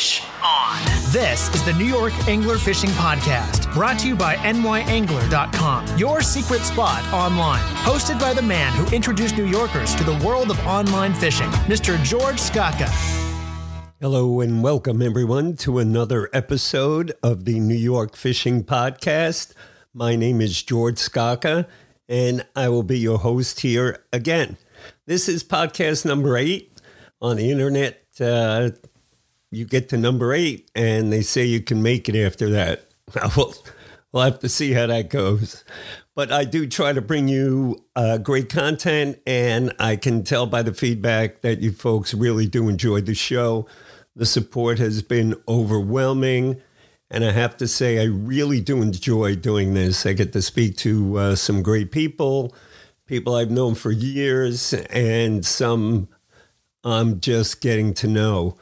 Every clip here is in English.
Fish on. This is the New York Angler Fishing Podcast, brought to you by nyangler.com, your secret spot online. Hosted by the man who introduced New Yorkers to the world of online fishing, Mr. George Scocca. Hello and welcome everyone to another episode of the New York Fishing Podcast. My name is George Scocca and I will be your host here again. This is podcast number eight on the internet. Uh, you get to number eight, and they say you can make it after that. Well, we'll have to see how that goes. But I do try to bring you uh, great content, and I can tell by the feedback that you folks really do enjoy the show. The support has been overwhelming. And I have to say, I really do enjoy doing this. I get to speak to uh, some great people, people I've known for years, and some I'm just getting to know.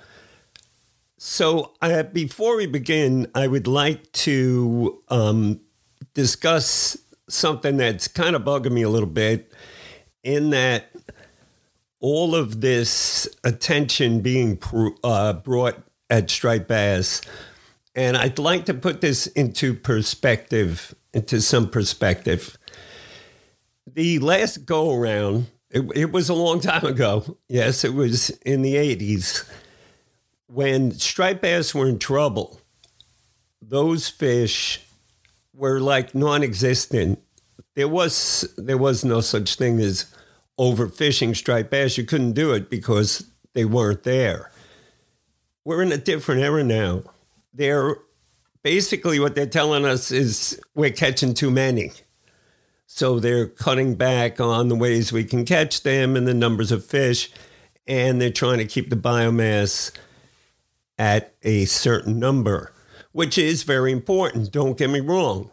So, uh, before we begin, I would like to um, discuss something that's kind of bugging me a little bit in that all of this attention being pr- uh, brought at striped bass. And I'd like to put this into perspective, into some perspective. The last go around, it, it was a long time ago. Yes, it was in the 80s when striped bass were in trouble, those fish were like non-existent. There was there was no such thing as overfishing striped bass. You couldn't do it because they weren't there. We're in a different era now. They're basically what they're telling us is we're catching too many. So they're cutting back on the ways we can catch them and the numbers of fish, and they're trying to keep the biomass at a certain number, which is very important. Don't get me wrong.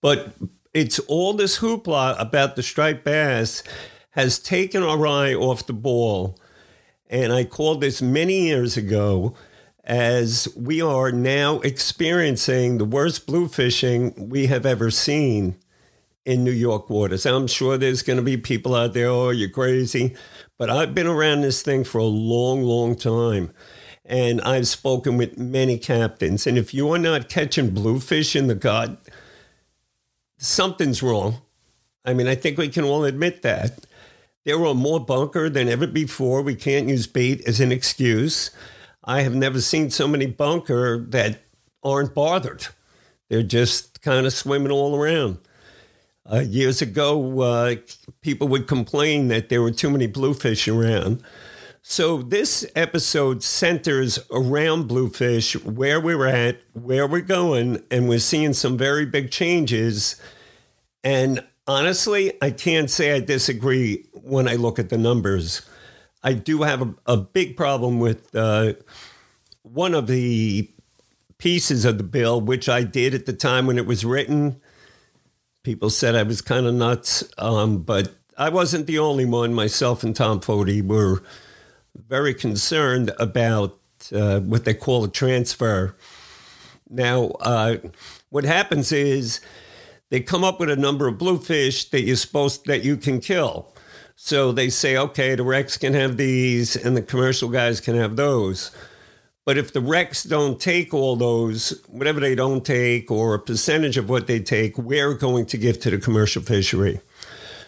But it's all this hoopla about the striped bass has taken our eye off the ball. And I called this many years ago as we are now experiencing the worst blue fishing we have ever seen in New York waters. I'm sure there's going to be people out there, oh, you're crazy. But I've been around this thing for a long, long time and I've spoken with many captains. And if you are not catching bluefish in the gut, something's wrong. I mean, I think we can all admit that. There are more bunker than ever before. We can't use bait as an excuse. I have never seen so many bunker that aren't bothered. They're just kind of swimming all around. Uh, years ago, uh, people would complain that there were too many bluefish around. So this episode centers around Bluefish, where we're at, where we're going, and we're seeing some very big changes. And honestly, I can't say I disagree when I look at the numbers. I do have a, a big problem with uh, one of the pieces of the bill, which I did at the time when it was written. People said I was kind of nuts, um, but I wasn't the only one. Myself and Tom Fote were very concerned about uh, what they call a transfer. Now, uh, what happens is they come up with a number of bluefish that you're supposed that you can kill. So they say, okay, the recs can have these, and the commercial guys can have those. But if the recs don't take all those, whatever they don't take, or a percentage of what they take, we're going to give to the commercial fishery.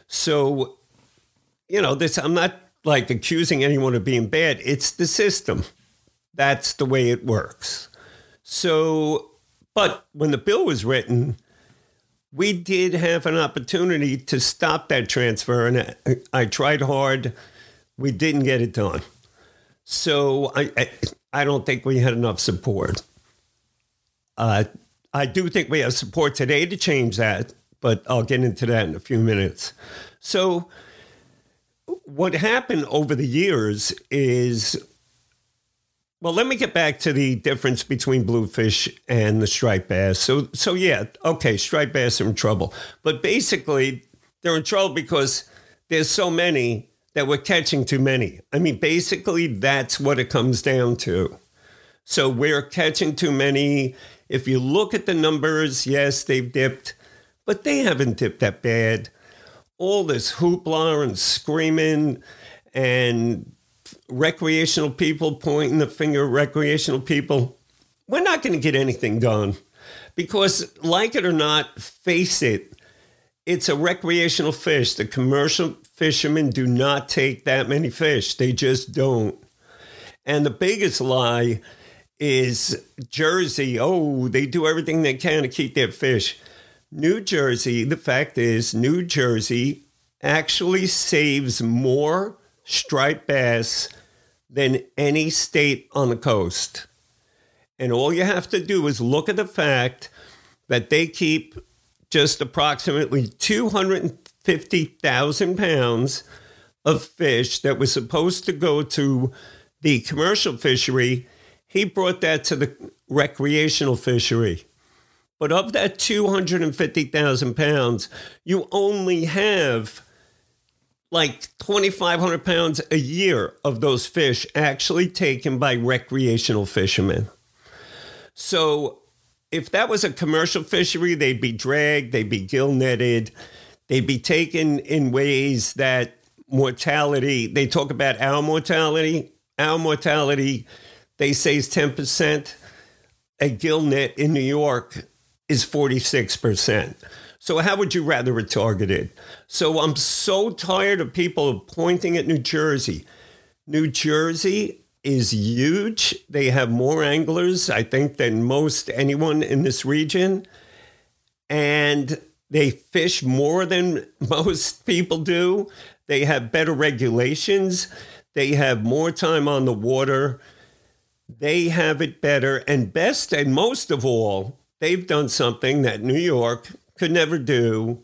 So, you know, this I'm not like accusing anyone of being bad. It's the system. That's the way it works. So, but when the bill was written, we did have an opportunity to stop that transfer, and I, I tried hard. We didn't get it done. So I, I, I don't think we had enough support. Uh, I do think we have support today to change that, but I'll get into that in a few minutes. So what happened over the years is well, let me get back to the difference between bluefish and the striped bass. So, so yeah, okay, striped bass are in trouble, but basically they're in trouble because there's so many that we're catching too many. I mean, basically that's what it comes down to. So we're catching too many. If you look at the numbers, yes, they've dipped, but they haven't dipped that bad all this hoopla and screaming and recreational people pointing the finger at recreational people, we're not going to get anything done because, like it or not, face it, it's a recreational fish. The commercial fishermen do not take that many fish, they just don't. And the biggest lie is Jersey. Oh, they do everything they can to keep their fish. New Jersey, the fact is, New Jersey actually saves more striped bass than any state on the coast. And all you have to do is look at the fact that they keep just approximately 250,000 pounds of fish that was supposed to go to the commercial fishery. He brought that to the recreational fishery. But of that 250,000 pounds, you only have like 2,500 pounds a year of those fish actually taken by recreational fishermen. So if that was a commercial fishery, they'd be dragged, they'd be gill netted, they'd be taken in ways that mortality, they talk about our mortality. Our mortality, they say, is 10%. A gill net in New York is 46%. So, how would you rather it targeted? So, I'm so tired of people pointing at New Jersey. New Jersey is huge. They have more anglers, I think, than most anyone in this region. And they fish more than most people do. They have better regulations. They have more time on the water. They have it better. And best and most of all, they've done something that New York could never do.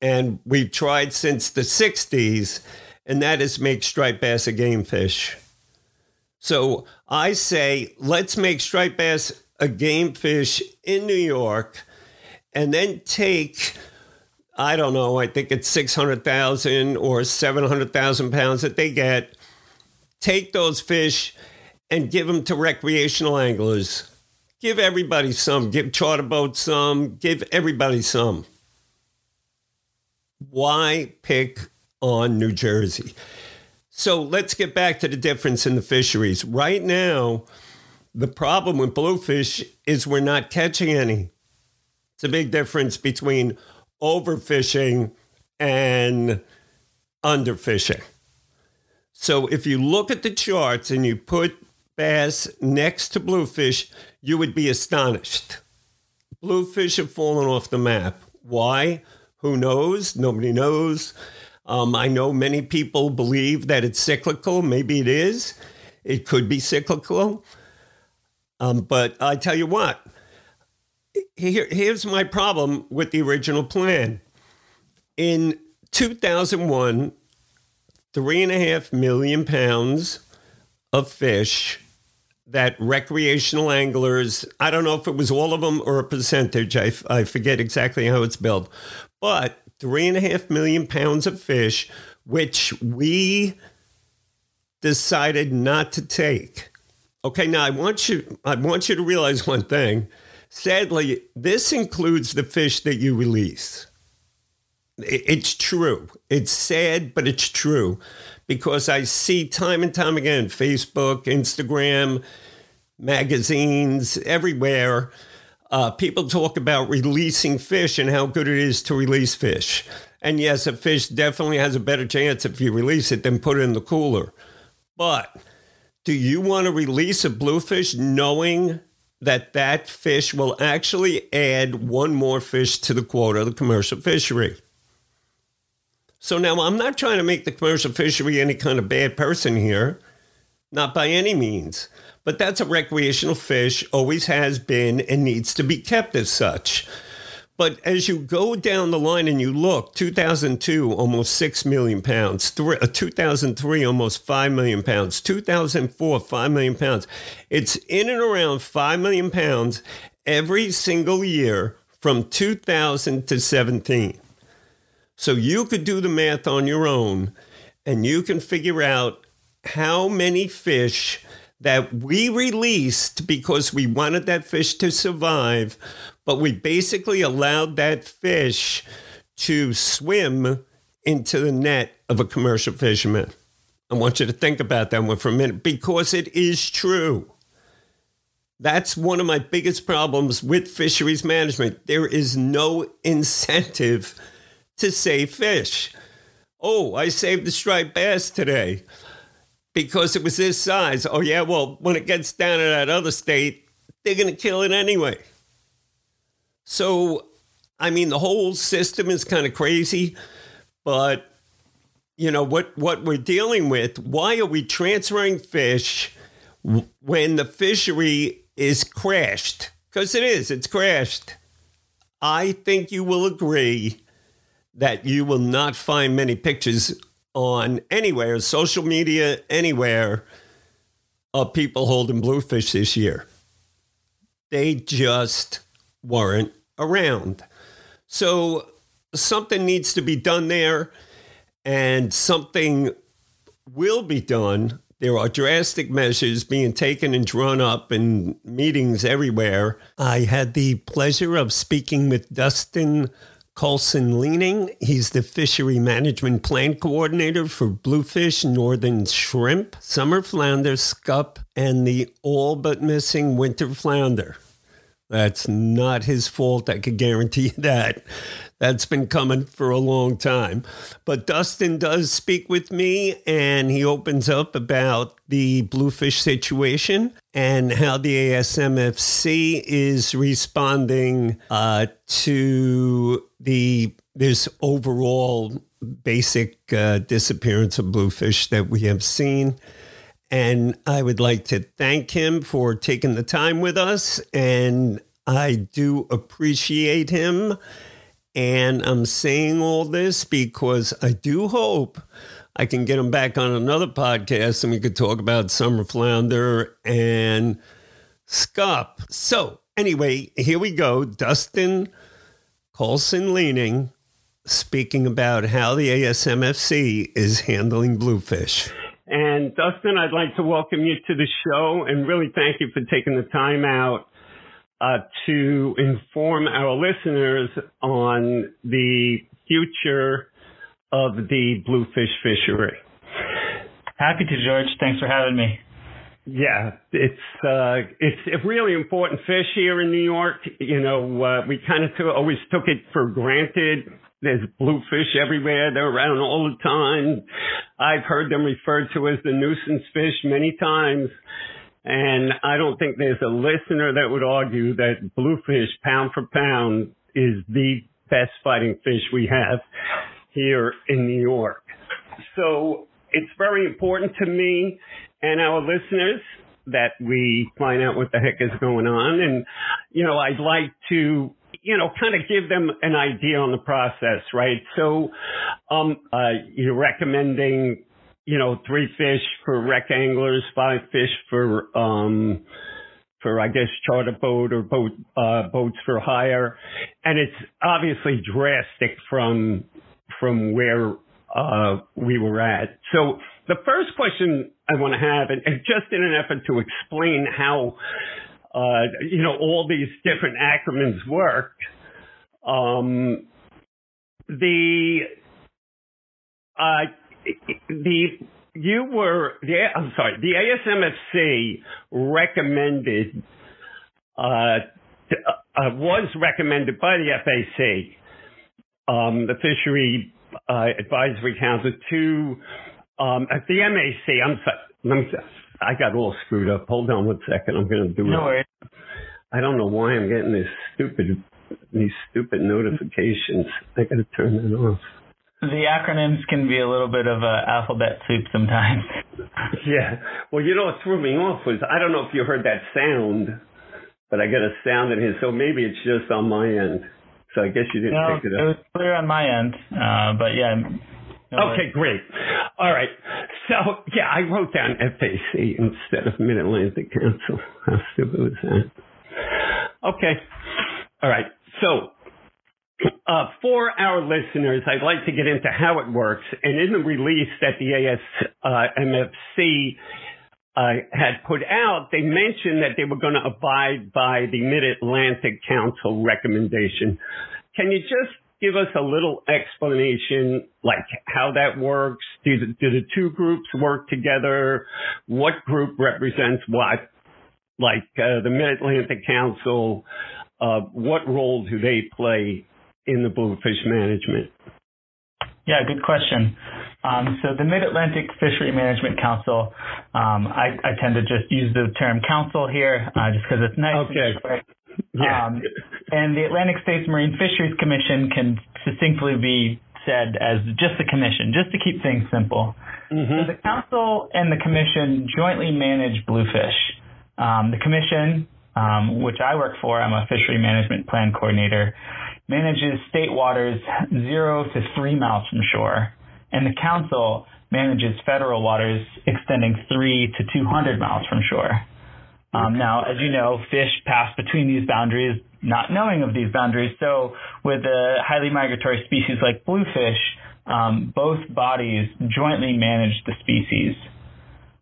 And we've tried since the 60s, and that is make striped bass a game fish. So I say, let's make striped bass a game fish in New York and then take, I don't know, I think it's 600,000 or 700,000 pounds that they get, take those fish and give them to recreational anglers. Give everybody some, give charter boats some, give everybody some. Why pick on New Jersey? So let's get back to the difference in the fisheries. Right now, the problem with bluefish is we're not catching any. It's a big difference between overfishing and underfishing. So if you look at the charts and you put bass next to bluefish, you would be astonished. Bluefish have fallen off the map. Why? Who knows? Nobody knows. Um, I know many people believe that it's cyclical. Maybe it is. It could be cyclical. Um, but I tell you what, here, here's my problem with the original plan. In 2001, three and a half million pounds of fish that recreational anglers, I don't know if it was all of them or a percentage, I, I forget exactly how it's built, but three and a half million pounds of fish, which we decided not to take. Okay, now I want you I want you to realize one thing. Sadly, this includes the fish that you release. It's true. It's sad, but it's true because I see time and time again Facebook, Instagram, magazines, everywhere uh, people talk about releasing fish and how good it is to release fish. And yes, a fish definitely has a better chance if you release it than put it in the cooler. But do you want to release a bluefish knowing that that fish will actually add one more fish to the quota of the commercial fishery? So now I'm not trying to make the commercial fishery any kind of bad person here, not by any means. But that's a recreational fish, always has been, and needs to be kept as such. But as you go down the line and you look, 2002, almost 6 million pounds. Uh, 2003, almost 5 million pounds. 2004, 5 million pounds. It's in and around 5 million pounds every single year from 2000 to 17. So you could do the math on your own and you can figure out how many fish that we released because we wanted that fish to survive, but we basically allowed that fish to swim into the net of a commercial fisherman. I want you to think about that one for a minute because it is true. That's one of my biggest problems with fisheries management. There is no incentive to save fish. Oh, I saved the striped bass today because it was this size. Oh, yeah, well, when it gets down to that other state, they're going to kill it anyway. So, I mean, the whole system is kind of crazy, but you know what what we're dealing with why are we transferring fish when the fishery is crashed because it is it's crashed i think you will agree that you will not find many pictures on anywhere social media anywhere of people holding bluefish this year they just weren't around so something needs to be done there and something will be done. There are drastic measures being taken and drawn up in meetings everywhere. I had the pleasure of speaking with Dustin Colson Leaning. He's the fishery management plan coordinator for bluefish, northern shrimp, summer flounder, scup, and the all but missing winter flounder. That's not his fault. I can guarantee you that. That's been coming for a long time. But Dustin does speak with me and he opens up about the bluefish situation and how the ASMFC is responding uh, to the this overall basic uh, disappearance of bluefish that we have seen. And I would like to thank him for taking the time with us. And I do appreciate him. And I'm saying all this because I do hope I can get him back on another podcast and we could talk about summer flounder and scup. So, anyway, here we go. Dustin Colson Leaning speaking about how the ASMFC is handling bluefish. And Dustin, I'd like to welcome you to the show and really thank you for taking the time out uh, to inform our listeners on the future of the bluefish fishery. Happy to, George. Thanks for having me. Yeah, it's uh, it's a really important fish here in New York. You know, uh, we kind of always took it for granted. There's bluefish everywhere; they're around all the time. I've heard them referred to as the nuisance fish many times. And I don't think there's a listener that would argue that bluefish, pound for pound, is the best fighting fish we have here in New York. So it's very important to me and our listeners that we find out what the heck is going on. And, you know, I'd like to, you know, kind of give them an idea on the process, right? So, um, uh, you're recommending you know, three fish for rec anglers, five fish for, um, for I guess charter boat or boat uh, boats for hire, and it's obviously drastic from from where uh, we were at. So the first question I want to have, and, and just in an effort to explain how uh, you know all these different acronyms work, um, the uh, the you were the I'm sorry the ASMFC recommended uh, uh, was recommended by the FAC um, the Fishery uh, Advisory Council to um, at the MAC I'm sorry I'm, I got all screwed up. Hold on one second. I'm going to do no it. I don't know why I'm getting this stupid these stupid notifications. I got to turn that off the acronyms can be a little bit of a alphabet soup sometimes. yeah. Well, you know what threw me off was I don't know if you heard that sound, but I got a sound in here, so maybe it's just on my end. So I guess you didn't no, pick it up. It was clear on my end, uh, but yeah. No okay, great. All right. So yeah, I wrote down FAC instead of Mid Atlantic Council. How stupid was that? Okay. All right. For our listeners, I'd like to get into how it works. And in the release that the ASMFC uh, uh, had put out, they mentioned that they were going to abide by the Mid Atlantic Council recommendation. Can you just give us a little explanation, like how that works? Do the, do the two groups work together? What group represents what? Like uh, the Mid Atlantic Council, uh, what role do they play in the bluefish management? Yeah, good question. Um, so the Mid-Atlantic Fishery Management Council, um, I, I, tend to just use the term council here uh, just because it's nice. Okay. Yeah. Um, and the Atlantic States Marine Fisheries Commission can succinctly be said as just a commission, just to keep things simple. Mm-hmm. So the council and the commission jointly manage bluefish. Um, the commission, um, which I work for, I'm a fishery management plan coordinator, manages state waters zero to three miles from shore, and the council manages federal waters extending three to 200 miles from shore. Um, now, as you know, fish pass between these boundaries not knowing of these boundaries. So with a highly migratory species like bluefish, um, both bodies jointly manage the species.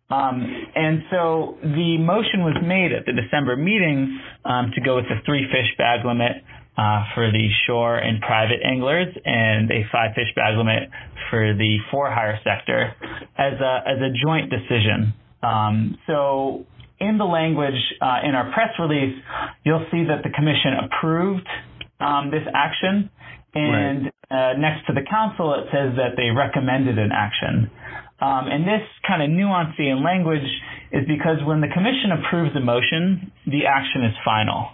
Um, and so the motion was made at the December meeting um, to go with the three fish bag limit uh, for the shore and private anglers and a five fish bag limit for the for hire sector as a, as a joint decision. Um, so in the language uh, in our press release, you'll see that the commission approved um, this action, and right. uh, next to the council, it says that they recommended an action. Um, and this kind of nuancy in language is because when the commission approves a motion, the action is final.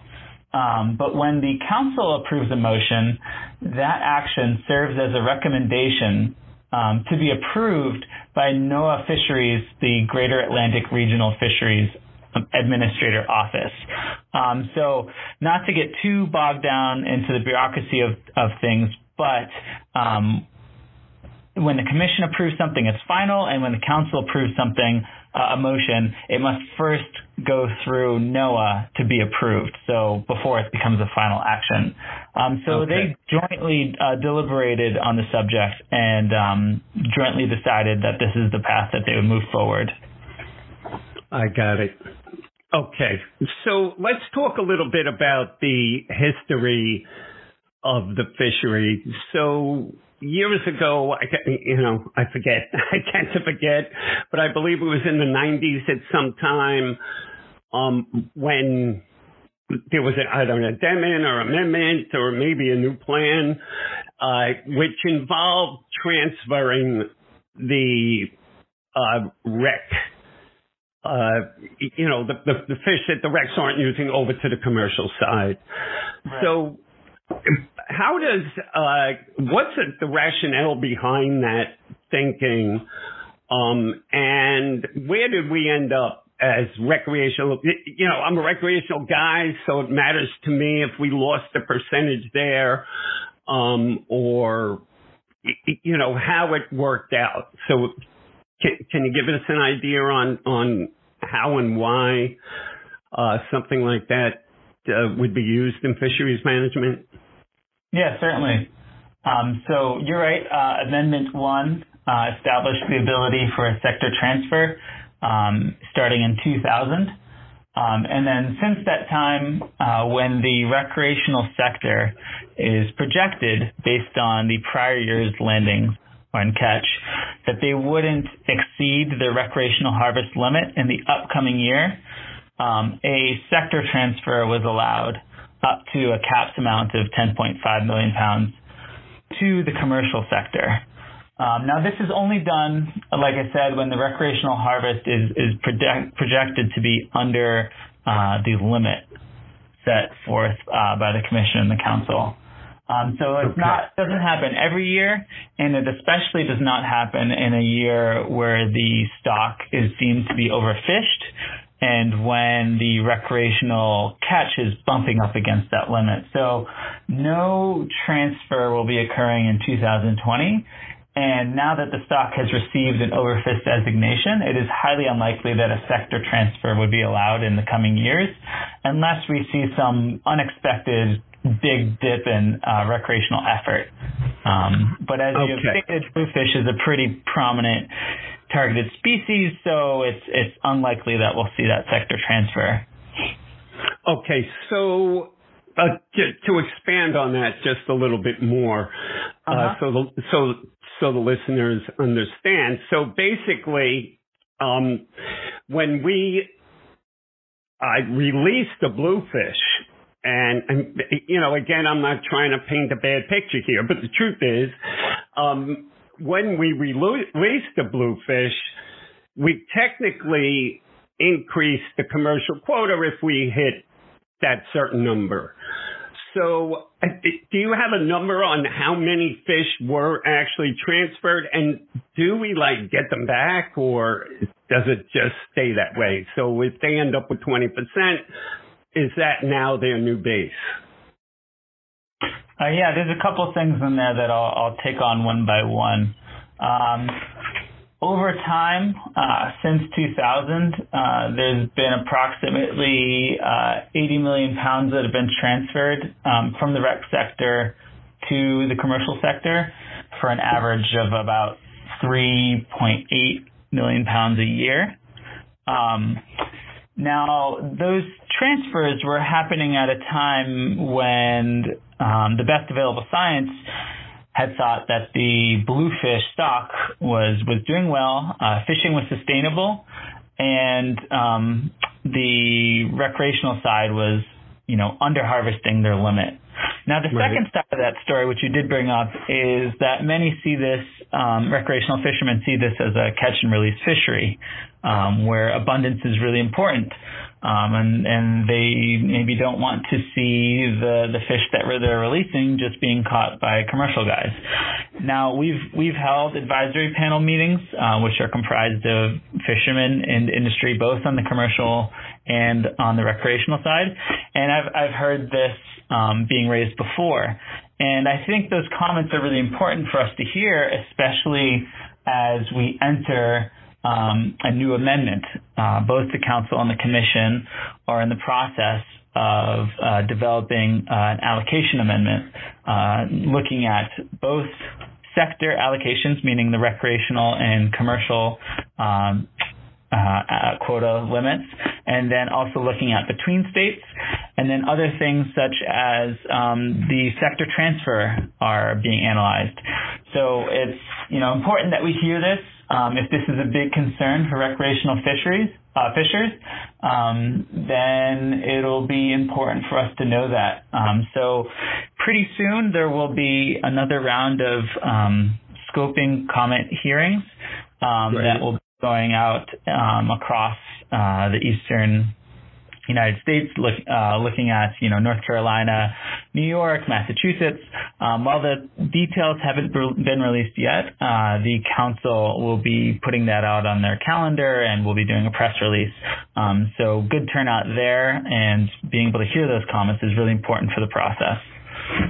Um, but when the council approves a motion, that action serves as a recommendation um, to be approved by NOAA Fisheries, the Greater Atlantic Regional Fisheries administrator office. Um, so not to get too bogged down into the bureaucracy of, of things, but um, when the commission approves something, it's final, and when the council approves something, uh, a motion, it must first go through NOAA to be approved. So before it becomes a final action. Um, so okay. they jointly uh, deliberated on the subject and um, jointly decided that this is the path that they would move forward. I got it. Okay, so let's talk a little bit about the history of the fishery. So years ago, I, you know, I forget, I tend to forget, but I believe it was in the 90s at some time um, when there was a, I don't know, addendum or amendment or maybe a new plan, uh, which involved transferring the uh, rec uh, you know, the, the, the, fish that the recs aren't using over to the commercial side. Right. So, how does, uh, what's the rationale behind that thinking? Um, and where did we end up as recreational? You know, I'm a recreational guy, so it matters to me if we lost a percentage there, um, or, you know, how it worked out. So, can, can you give us an idea on on how and why uh, something like that uh, would be used in fisheries management? Yeah, certainly. Um, so you're right. Uh, Amendment one uh, established the ability for a sector transfer um, starting in 2000. Um, and then since that time, uh, when the recreational sector is projected based on the prior year's landings, and catch, that they wouldn't exceed the recreational harvest limit in the upcoming year. Um, a sector transfer was allowed up to a capped amount of 10.5 million pounds to the commercial sector. Um, now, this is only done, like I said, when the recreational harvest is, is project, projected to be under uh, the limit set forth uh, by the Commission and the Council. Um, so it's okay. not doesn't happen every year, and it especially does not happen in a year where the stock is deemed to be overfished, and when the recreational catch is bumping up against that limit. So no transfer will be occurring in 2020. And now that the stock has received an overfish designation, it is highly unlikely that a sector transfer would be allowed in the coming years unless we see some unexpected big dip in uh, recreational effort. Um, but as okay. you stated, bluefish is a pretty prominent targeted species, so it's it's unlikely that we'll see that sector transfer. Okay, so uh, to, to, expand on that just a little bit more, uh, uh-huh. uh, so the so so the listeners understand. So basically, um, when we I released the bluefish, and, and you know, again, I'm not trying to paint a bad picture here, but the truth is, um, when we release the bluefish, we technically increase the commercial quota if we hit that certain number. So, uh, do you have a number on how many fish were actually transferred, and do we like get them back, or does it just stay that way? So, if they end up with twenty percent, is that now their new base? Uh, yeah, there's a couple things in there that I'll, I'll take on one by one. Um, over time, uh, since 2000, uh, there's been approximately uh, 80 million pounds that have been transferred um, from the rec sector to the commercial sector for an average of about 3.8 million pounds a year. Um, now, those transfers were happening at a time when um, the best available science had thought that the bluefish stock was was doing well, uh, fishing was sustainable, and um, the recreational side was, you know, under harvesting their limit. Now, the right. second side of that story, which you did bring up, is that many see this, um, recreational fishermen see this as a catch and release fishery, um, where abundance is really important um, and and they maybe don't want to see the the fish that they're releasing just being caught by commercial guys. Now we've we've held advisory panel meetings, uh, which are comprised of fishermen and industry, both on the commercial and on the recreational side, and I've I've heard this um, being raised before, and I think those comments are really important for us to hear, especially as we enter um, a new amendment. Uh, both the council and the commission are in the process of uh, developing uh, an allocation amendment, uh, looking at both sector allocations, meaning the recreational and commercial um, uh, quota limits, and then also looking at between states, and then other things such as um, the sector transfer are being analyzed. So it's you know important that we hear this um, if this is a big concern for recreational fisheries, uh, fishers, um, then it'll be important for us to know that. Um, so pretty soon there will be another round of um, scoping comment hearings um, that will be going out um, across uh, the eastern United States, look, uh, looking at you know North Carolina, New York, Massachusetts. Um, while the details haven't been released yet, uh, the council will be putting that out on their calendar and we'll be doing a press release. Um, so good turnout there, and being able to hear those comments is really important for the process.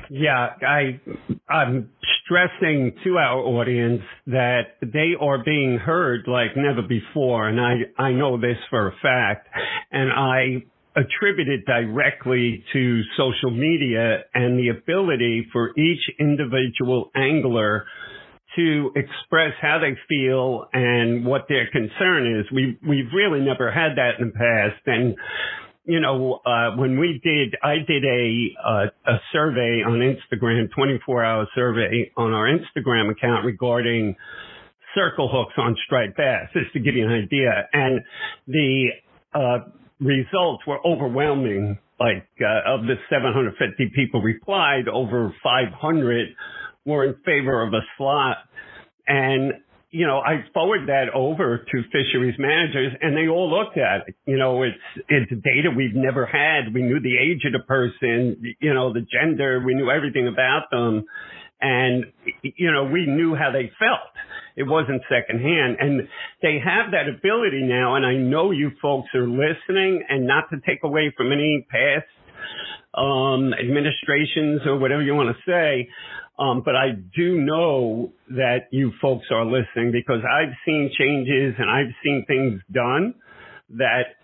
Yeah, I I'm stressing to our audience that they are being heard like never before, and I I know this for a fact, and I attribute it directly to social media and the ability for each individual angler to express how they feel and what their concern is. We we've really never had that in the past, and you know, uh, when we did, I did a, uh, a survey on Instagram, 24 hour survey on our Instagram account regarding circle hooks on striped bass, just to give you an idea. And the, uh, results were overwhelming. Like, uh, of the 750 people replied, over 500 were in favor of a slot. And you know, I forwarded that over to fisheries managers and they all looked at it. You know, it's, it's data we've never had. We knew the age of the person, you know, the gender, we knew everything about them. And, you know, we knew how they felt. It wasn't secondhand. And they have that ability now. And I know you folks are listening and not to take away from any past, um, administrations or whatever you want to say um, but I do know that you folks are listening because I've seen changes and I've seen things done that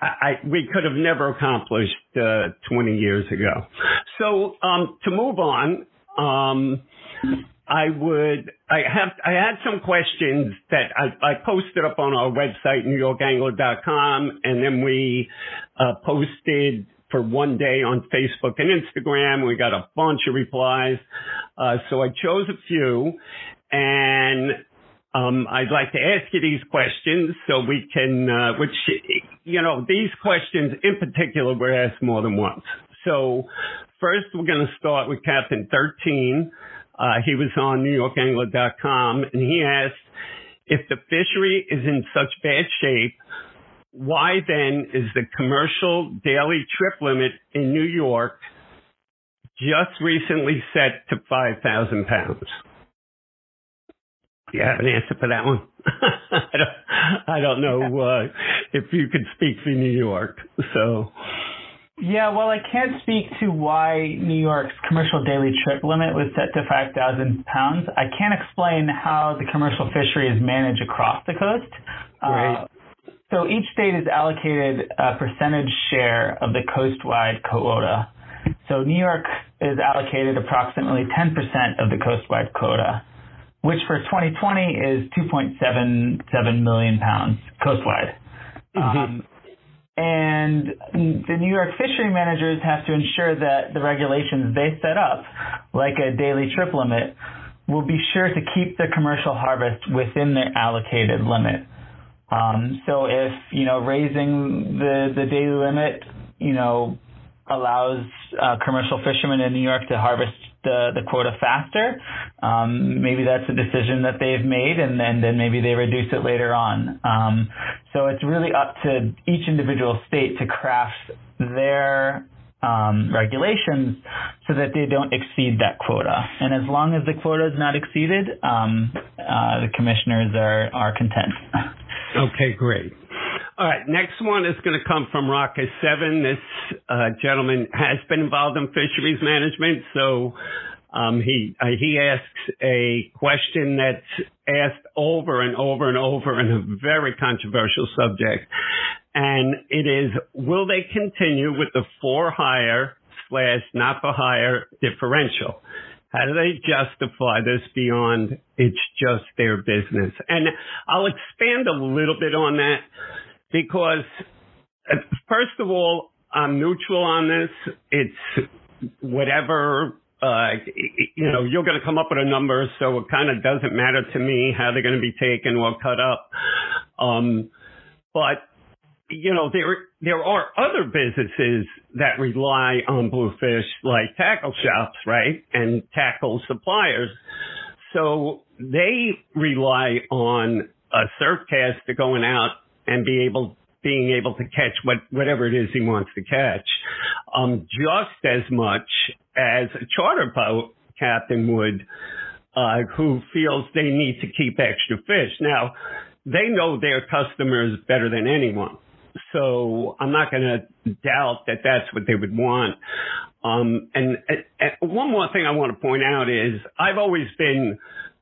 I, we could have never accomplished uh, 20 years ago. So um, to move on, um, I would I have I had some questions that I, I posted up on our website newyorkangler.com, and then we uh, posted for one day on Facebook and Instagram. We got a bunch of replies. Uh, so I chose a few and um, I'd like to ask you these questions so we can, uh, which, you know, these questions in particular were asked more than once. So first we're going to start with Captain 13. Uh, he was on NewYorkAngler.com and he asked, if the fishery is in such bad shape, why then is the commercial daily trip limit in New York just recently set to 5,000 pounds? Do you have an answer for that one? I, don't, I don't know uh, if you could speak for New York. So. Yeah, well, I can't speak to why New York's commercial daily trip limit was set to 5,000 pounds. I can't explain how the commercial fishery is managed across the coast. Right. Uh, so each state is allocated a percentage share of the coastwide quota. So New York is allocated approximately 10% of the coastwide quota which for 2020 is 2.77 million pounds coastwide. Mm-hmm. Um, and the New York fishery managers have to ensure that the regulations they set up, like a daily trip limit, will be sure to keep the commercial harvest within the allocated limit. Um, so if you know raising the the daily limit, you know, allows uh, commercial fishermen in New York to harvest the, the quota faster. Um, maybe that's a decision that they've made, and, and then maybe they reduce it later on. Um, so it's really up to each individual state to craft their um, regulations so that they don't exceed that quota. And as long as the quota is not exceeded, um, uh, the commissioners are, are content. Okay, great. All right, next one is going to come from Rocket Seven. This uh, gentleman has been involved in fisheries management, so um, he uh, he asks a question that's asked over and over and over in a very controversial subject, and it is: Will they continue with the for hire slash not for hire differential? How do they justify this beyond it's just their business? And I'll expand a little bit on that because uh, first of all, I'm neutral on this. It's whatever, uh, you know, you're going to come up with a number, so it kind of doesn't matter to me how they're going to be taken or cut up. Um, but you know, there there are other businesses that rely on bluefish, like tackle shops, right, and tackle suppliers. So they rely on a surf caster going out and be able being able to catch what whatever it is he wants to catch, um, just as much as a charter boat captain would, uh, who feels they need to keep extra fish. Now, they know their customers better than anyone, so I'm not going to doubt that that's what they would want. Um, and, and one more thing I want to point out is I've always been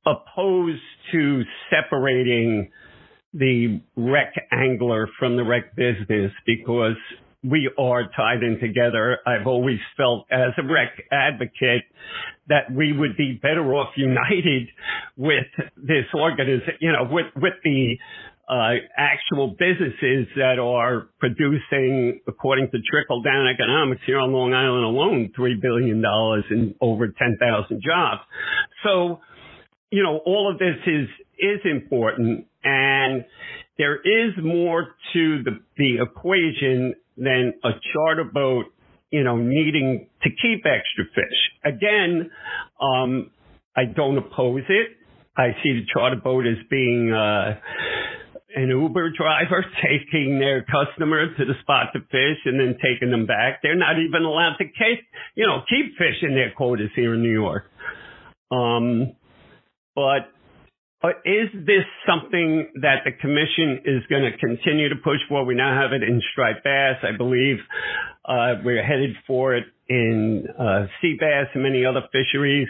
opposed to separating the rec angler from the rec business because we are tied in together. I've always felt as a rec advocate that we would be better off united with this organization, you know, with, with the uh, actual businesses that are producing, according to trickle down economics here on Long Island alone, $3 billion and over 10,000 jobs. So, you know, all of this is, is important and there is more to the, the equation than a charter boat, you know, needing to keep extra fish. Again, um, I don't oppose it. I see the charter boat as being, uh, an Uber driver taking their customer to the spot to fish and then taking them back. They're not even allowed to keep, you know, keep fishing their quotas here in New York. Um, but is this something that the commission is going to continue to push for? We now have it in striped bass. I believe uh, we're headed for it in uh, sea bass and many other fisheries.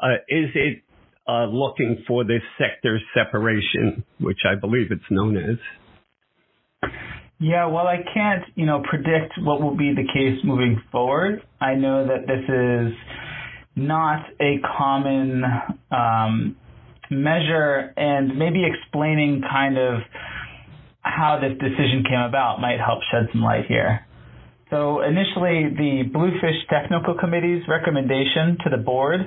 Uh, is it uh, looking for this sector separation, which I believe it's known as? Yeah, well, I can't, you know, predict what will be the case moving forward. I know that this is not a common um, measure and maybe explaining kind of how this decision came about might help shed some light here. So initially, the Bluefish Technical Committee's recommendation to the board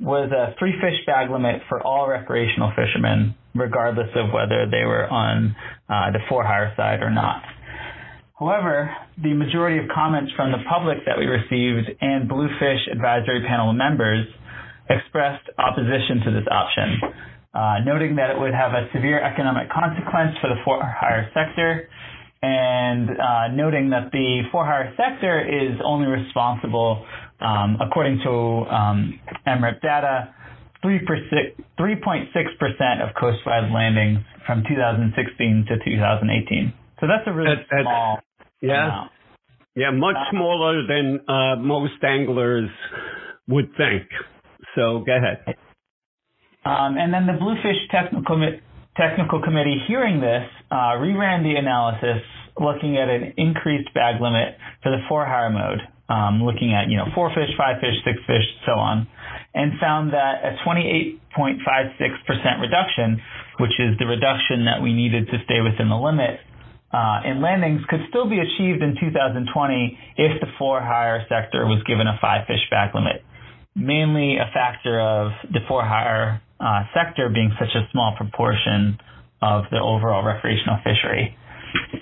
was a three fish bag limit for all recreational fishermen, regardless of whether they were on uh, the for hire side or not. However, the majority of comments from the public that we received and Bluefish Advisory Panel members expressed opposition to this option, uh, noting that it would have a severe economic consequence for the for hire sector and uh, noting that the for hire sector is only responsible, um, according to um, MRIP data, 3.6% of coastwide landings from 2016 to 2018. So that's a really that's, small yeah. amount. Yeah, much uh, smaller than uh, most anglers would think. So go ahead. Um, and then the Bluefish Technical technical committee hearing this uh, reran the analysis looking at an increased bag limit for the for-hire mode, um, looking at you know four fish, five fish, six fish, so on, and found that a 28.56% reduction, which is the reduction that we needed to stay within the limit, uh, in landings could still be achieved in 2020 if the for hire sector was given a five fish bag limit. Mainly a factor of the for hire uh, sector being such a small proportion of the overall recreational fishery.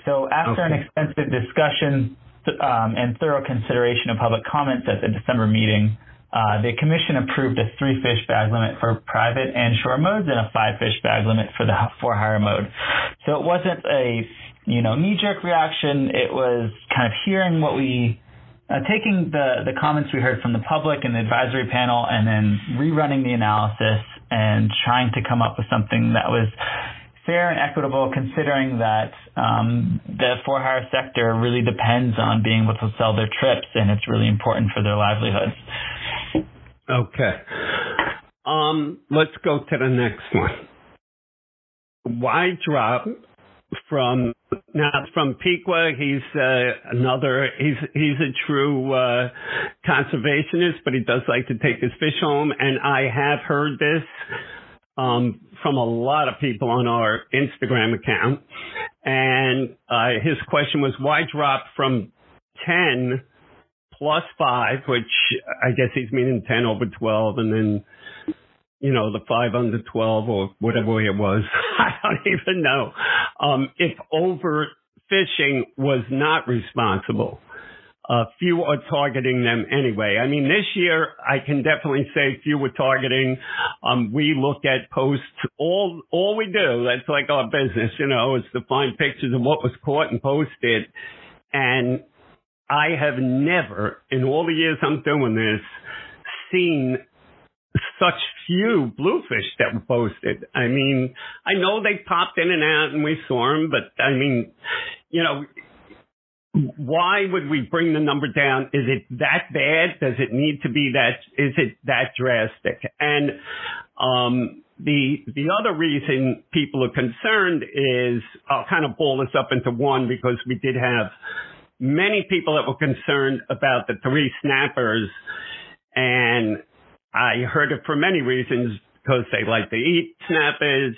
So after okay. an extensive discussion um, and thorough consideration of public comments at the December meeting, uh, the commission approved a three fish bag limit for private and shore modes and a five fish bag limit for the for hire mode. So it wasn't a you know knee jerk reaction. It was kind of hearing what we uh, taking the, the comments we heard from the public and the advisory panel and then rerunning the analysis and trying to come up with something that was fair and equitable considering that um, the for hire sector really depends on being able to sell their trips and it's really important for their livelihoods. Okay. Um, let's go to the next one. Why drop from now from Piqua. He's uh, another. He's he's a true uh, conservationist, but he does like to take his fish home. And I have heard this um, from a lot of people on our Instagram account. And uh, his question was, why drop from ten plus five, which I guess he's meaning ten over twelve, and then you know, the five under 12 or whatever it was. I don't even know. Um, if overfishing was not responsible, uh, few are targeting them anyway. I mean, this year I can definitely say few were targeting. Um, we look at posts. All all we do. That's like our business, you know, is to find pictures of what was caught and posted. And I have never, in all the years I'm doing this, seen such few bluefish that were posted. I mean, I know they popped in and out and we saw them, but I mean, you know, why would we bring the number down? Is it that bad? Does it need to be that? Is it that drastic? And um, the the other reason people are concerned is I'll kind of ball this up into one because we did have many people that were concerned about the three snappers and I heard it for many reasons because they like to eat snappers,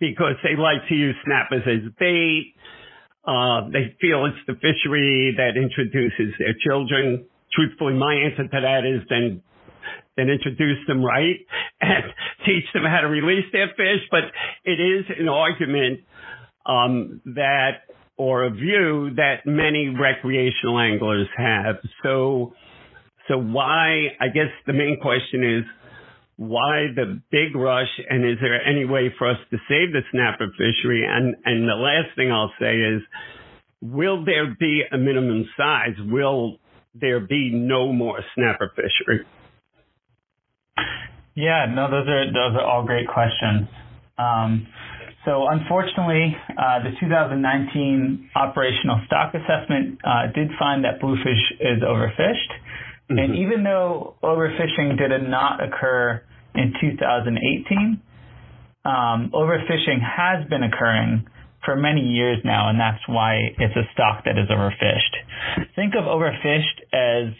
because they like to use snappers as bait. Uh, they feel it's the fishery that introduces their children. Truthfully, my answer to that is then then introduce them right and teach them how to release their fish. But it is an argument um, that or a view that many recreational anglers have. So so why, I guess the main question is, why the big rush and is there any way for us to save the snapper fishery? And, and the last thing I'll say is, will there be a minimum size? Will there be no more snapper fishery? Yeah, no, those are those are all great questions. Um, so unfortunately, uh, the 2019 operational stock assessment uh, did find that bluefish is overfished. Mm-hmm. And even though overfishing did not occur in 2018, um, overfishing has been occurring for many years now, and that's why it's a stock that is overfished. Think of overfished as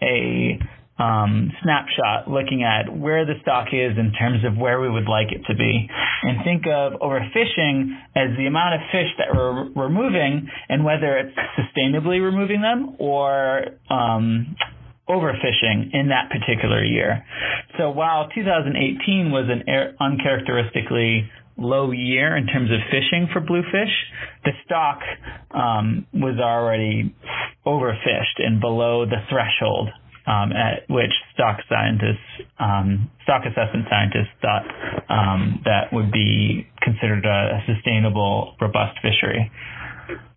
a um, snapshot looking at where the stock is in terms of where we would like it to be. And think of overfishing as the amount of fish that we're removing and whether it's sustainably removing them or um, overfishing in that particular year. So while 2018 was an uncharacteristically low year in terms of fishing for bluefish, the stock um, was already overfished and below the threshold um, at which stock scientists, um, stock assessment scientists thought um, that would be considered a, sustainable, robust fishery.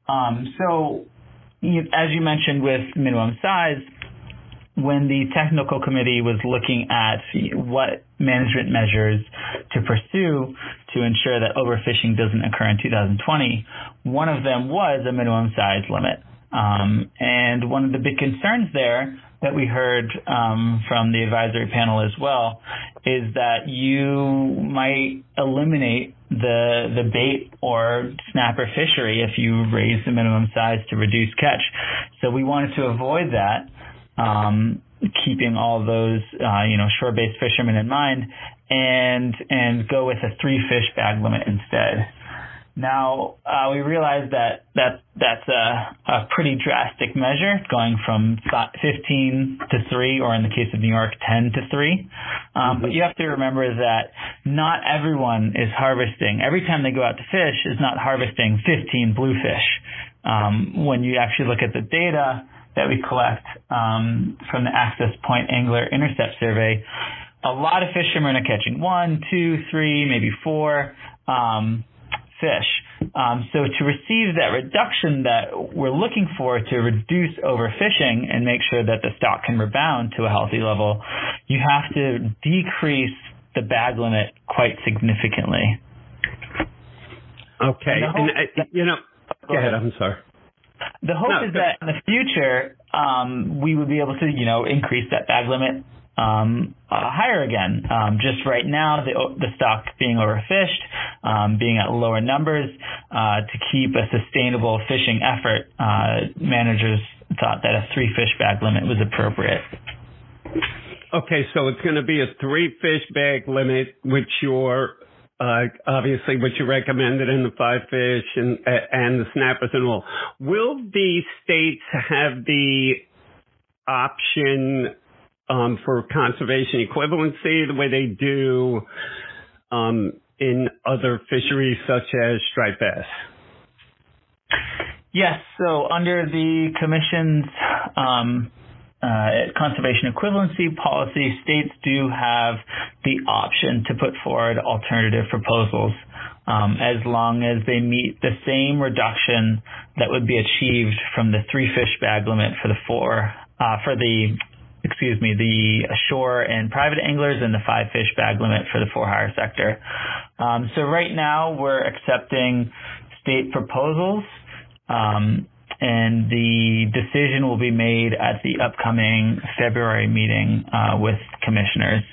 Um, so, as you mentioned with minimum size, when the technical committee was looking at what management measures to pursue to ensure that overfishing doesn't occur in 2020, one of them was a minimum size limit. Um, and one of the big concerns there that we heard um, from the advisory panel as well is that you might eliminate the the bait or snapper fishery if you raise the minimum size to reduce catch. So we wanted to avoid that, um, keeping all those uh, you know shore-based fishermen in mind, and and go with a three fish bag limit instead. Now uh, we realize that that that's a, a pretty drastic measure, going from 15 to three, or in the case of New York, 10 to three. Um, but you have to remember that not everyone is harvesting. Every time they go out to fish, is not harvesting 15 bluefish. Um, when you actually look at the data that we collect um, from the Access Point Angler Intercept Survey, a lot of fishermen are catching one, two, three, maybe four. Um, fish. Um, so to receive that reduction that we're looking for to reduce overfishing and make sure that the stock can rebound to a healthy level, you have to decrease the bag limit quite significantly. Okay, and, uh, you know, go ahead. I'm sorry. The hope no, is that in the future um, we would be able to, you know, increase that bag limit um, uh, higher again. Um, just right now, the, the stock being overfished, um, being at lower numbers, uh, to keep a sustainable fishing effort, uh, managers thought that a three fish bag limit was appropriate. Okay, so it's going to be a three fish bag limit, which you're uh, obviously what you recommended in the five fish and and the snappers and all. Will the states have the option um, for conservation equivalency the way they do um, in other fisheries such as striped bass? Yes. So under the Commission's um, uh, conservation equivalency policy, states do have the option to put forward alternative proposals um, as long as they meet the same reduction that would be achieved from the three fish bag limit for the four uh, for the excuse me, the shore and private anglers and the five fish bag limit for the for hire sector. Um, so right now we're accepting state proposals. Um, and the decision will be made at the upcoming February meeting uh, with commissioners.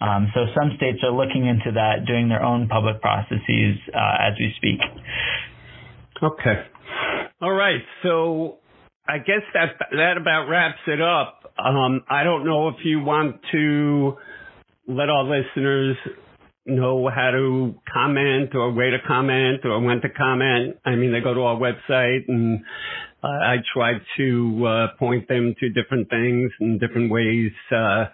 Um, so some states are looking into that, doing their own public processes uh, as we speak. Okay. All right. So I guess that that about wraps it up. Um, I don't know if you want to let our listeners know how to comment or where to comment or when to comment. I mean, they go to our website and uh, I try to uh, point them to different things in different ways uh,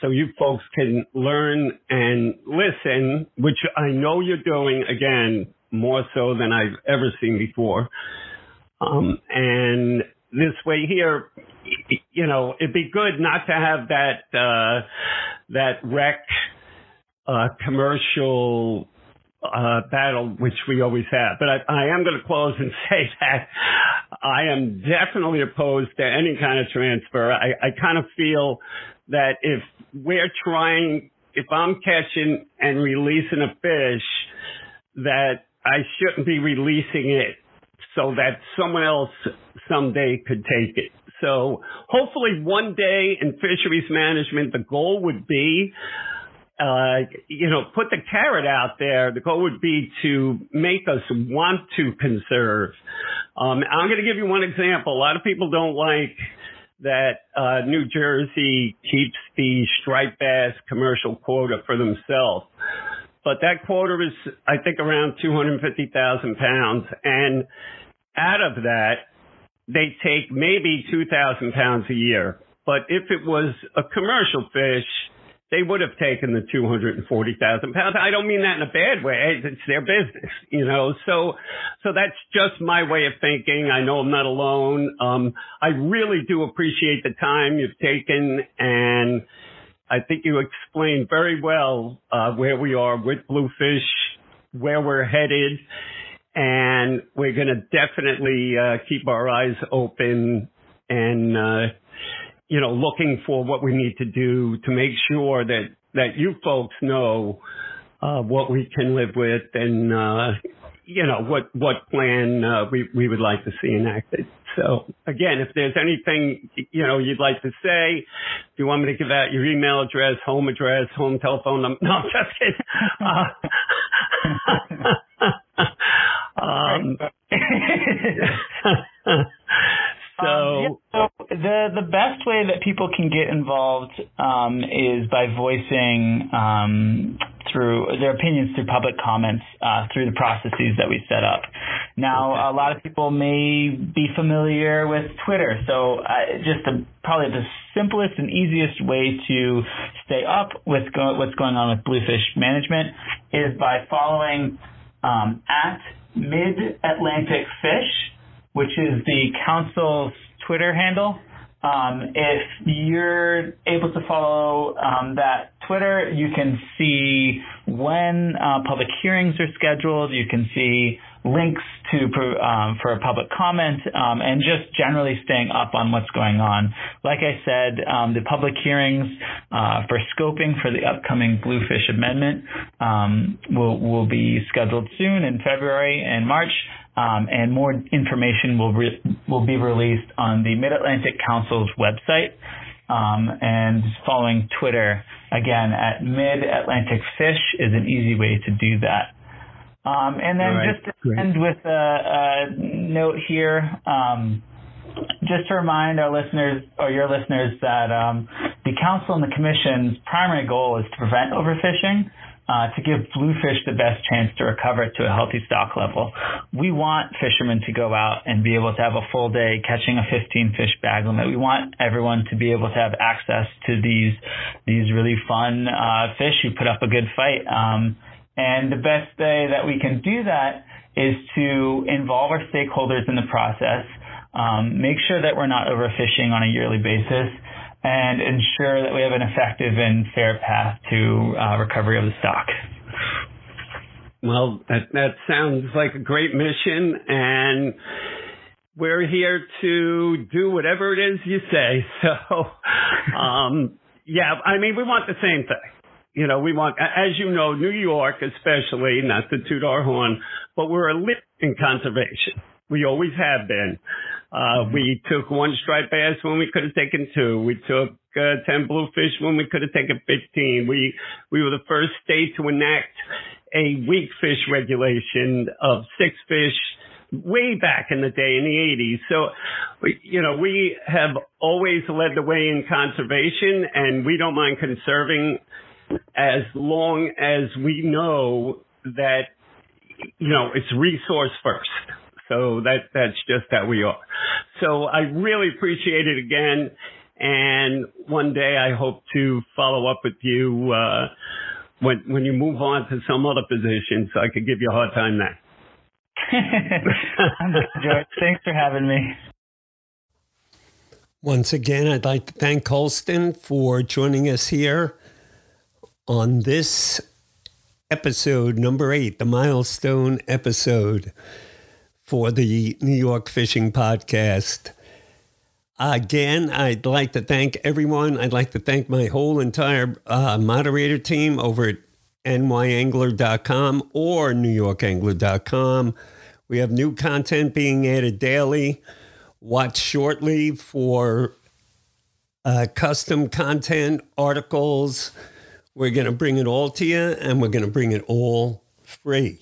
so you folks can learn and listen, which I know you're doing again more so than I've ever seen before. Um, and this way here, you know, it'd be good not to have that uh, that rec uh, commercial uh, battle, which we always have. But I, I am going to close and say that I am definitely opposed to any kind of transfer. I, I kind of feel that if we're trying, if I'm catching and releasing a fish, that I shouldn't be releasing it so that someone else someday could take it. So hopefully one day in fisheries management, the goal would be, uh, you know, put the carrot out there. The goal would be to make us want to conserve. Um, I'm going to give you one example. A lot of people don't like that uh, New Jersey keeps the striped bass commercial quota for themselves. But that quota is, I think, around 250,000 pounds. And out of that, they take maybe 2,000 pounds a year. But if it was a commercial fish, they would have taken the 240,000 pounds. I don't mean that in a bad way. It's their business, you know. So, so that's just my way of thinking. I know I'm not alone. Um, I really do appreciate the time you've taken, and I think you explained very well uh, where we are with Bluefish, where we're headed, and we're going to definitely uh, keep our eyes open and. Uh, you know, looking for what we need to do to make sure that, that you folks know, uh, what we can live with and, uh, you know, what, what plan, uh, we, we would like to see enacted. So again, if there's anything, you know, you'd like to say, if you want me to give out your email address, home address, home telephone number, no, I'm just kidding. Uh, um, So, um, yeah, so the the best way that people can get involved um, is by voicing um, through their opinions through public comments uh, through the processes that we set up. Now, okay. a lot of people may be familiar with Twitter, so uh, just the, probably the simplest and easiest way to stay up with go- what's going on with Bluefish management is by following um, at Mid Atlantic Fish which is the council's Twitter handle. Um, if you're able to follow um, that Twitter, you can see when uh, public hearings are scheduled. You can see links to um, for a public comment um, and just generally staying up on what's going on. Like I said, um, the public hearings uh, for scoping for the upcoming Bluefish Amendment um, will will be scheduled soon in February and March. Um, and more information will re- will be released on the Mid Atlantic Council's website. Um, and following Twitter again at Mid Atlantic Fish is an easy way to do that. Um, and then right. just to Great. end with a, a note here, um, just to remind our listeners or your listeners that um, the council and the commission's primary goal is to prevent overfishing uh, to give bluefish the best chance to recover to a healthy stock level. We want fishermen to go out and be able to have a full day catching a 15 fish bag limit. We want everyone to be able to have access to these these really fun uh, fish who put up a good fight. Um, and the best way that we can do that is to involve our stakeholders in the process, um, make sure that we're not overfishing on a yearly basis, and ensure that we have an effective and fair path to uh, recovery of the stock. Well, that that sounds like a great mission, and we're here to do whatever it is you say. So, um, yeah, I mean, we want the same thing. You know, we want, as you know, New York, especially, not to toot our horn, but we're a lit in conservation. We always have been. Uh, mm-hmm. we took one striped bass when we could have taken two. We took uh, 10 bluefish when we could have taken 15. We, we were the first state to enact a weak fish regulation of six fish way back in the day in the 80s. So, you know, we have always led the way in conservation and we don't mind conserving as long as we know that, you know, it's resource first. So that that's just how we are. So I really appreciate it again. And one day I hope to follow up with you uh, when when you move on to some other position, so I could give you a hard time then. George. Thanks for having me. Once again, I'd like to thank Colston for joining us here on this episode, number eight, the milestone episode for the New York Fishing Podcast. Again, I'd like to thank everyone. I'd like to thank my whole entire uh, moderator team over at nyangler.com or newyorkangler.com. We have new content being added daily. Watch shortly for uh, custom content, articles. We're going to bring it all to you and we're going to bring it all free.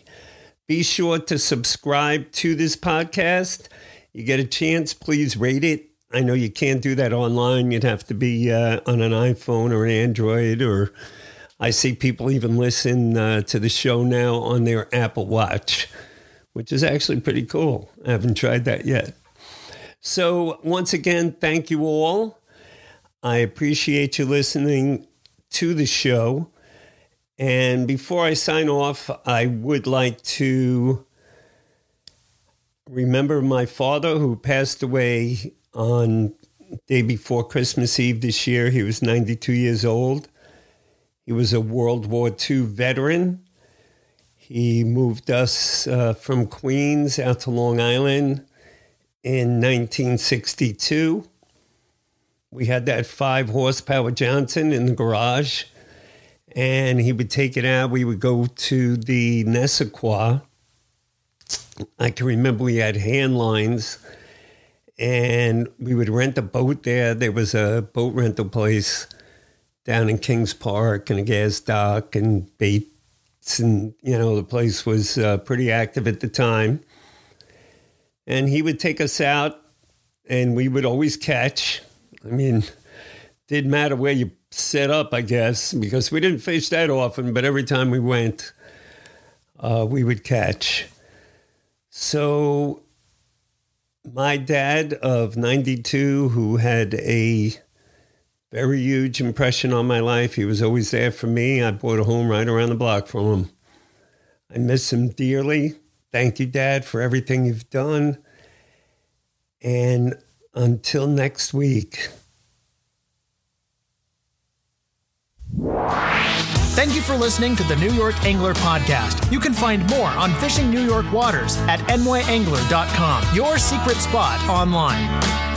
Be sure to subscribe to this podcast. You get a chance, please rate it I know you can't do that online. You'd have to be uh, on an iPhone or an Android, or I see people even listen uh, to the show now on their Apple Watch, which is actually pretty cool. I haven't tried that yet. So, once again, thank you all. I appreciate you listening to the show. And before I sign off, I would like to remember my father who passed away on day before Christmas Eve this year. He was 92 years old. He was a World War II veteran. He moved us uh, from Queens out to Long Island in 1962. We had that five horsepower Johnson in the garage, and he would take it out. We would go to the Nissequogue. I can remember we had hand lines, and we would rent a boat there. There was a boat rental place down in Kings Park and a gas dock and Bates, and you know the place was uh, pretty active at the time. And he would take us out, and we would always catch. I mean, didn't matter where you set up, I guess, because we didn't fish that often, but every time we went, uh, we would catch. So, my dad of 92, who had a very huge impression on my life, he was always there for me. I bought a home right around the block from him. I miss him dearly. Thank you, Dad, for everything you've done. And until next week. Thank you for listening to the New York Angler Podcast. You can find more on fishing New York waters at nyangler.com, your secret spot online.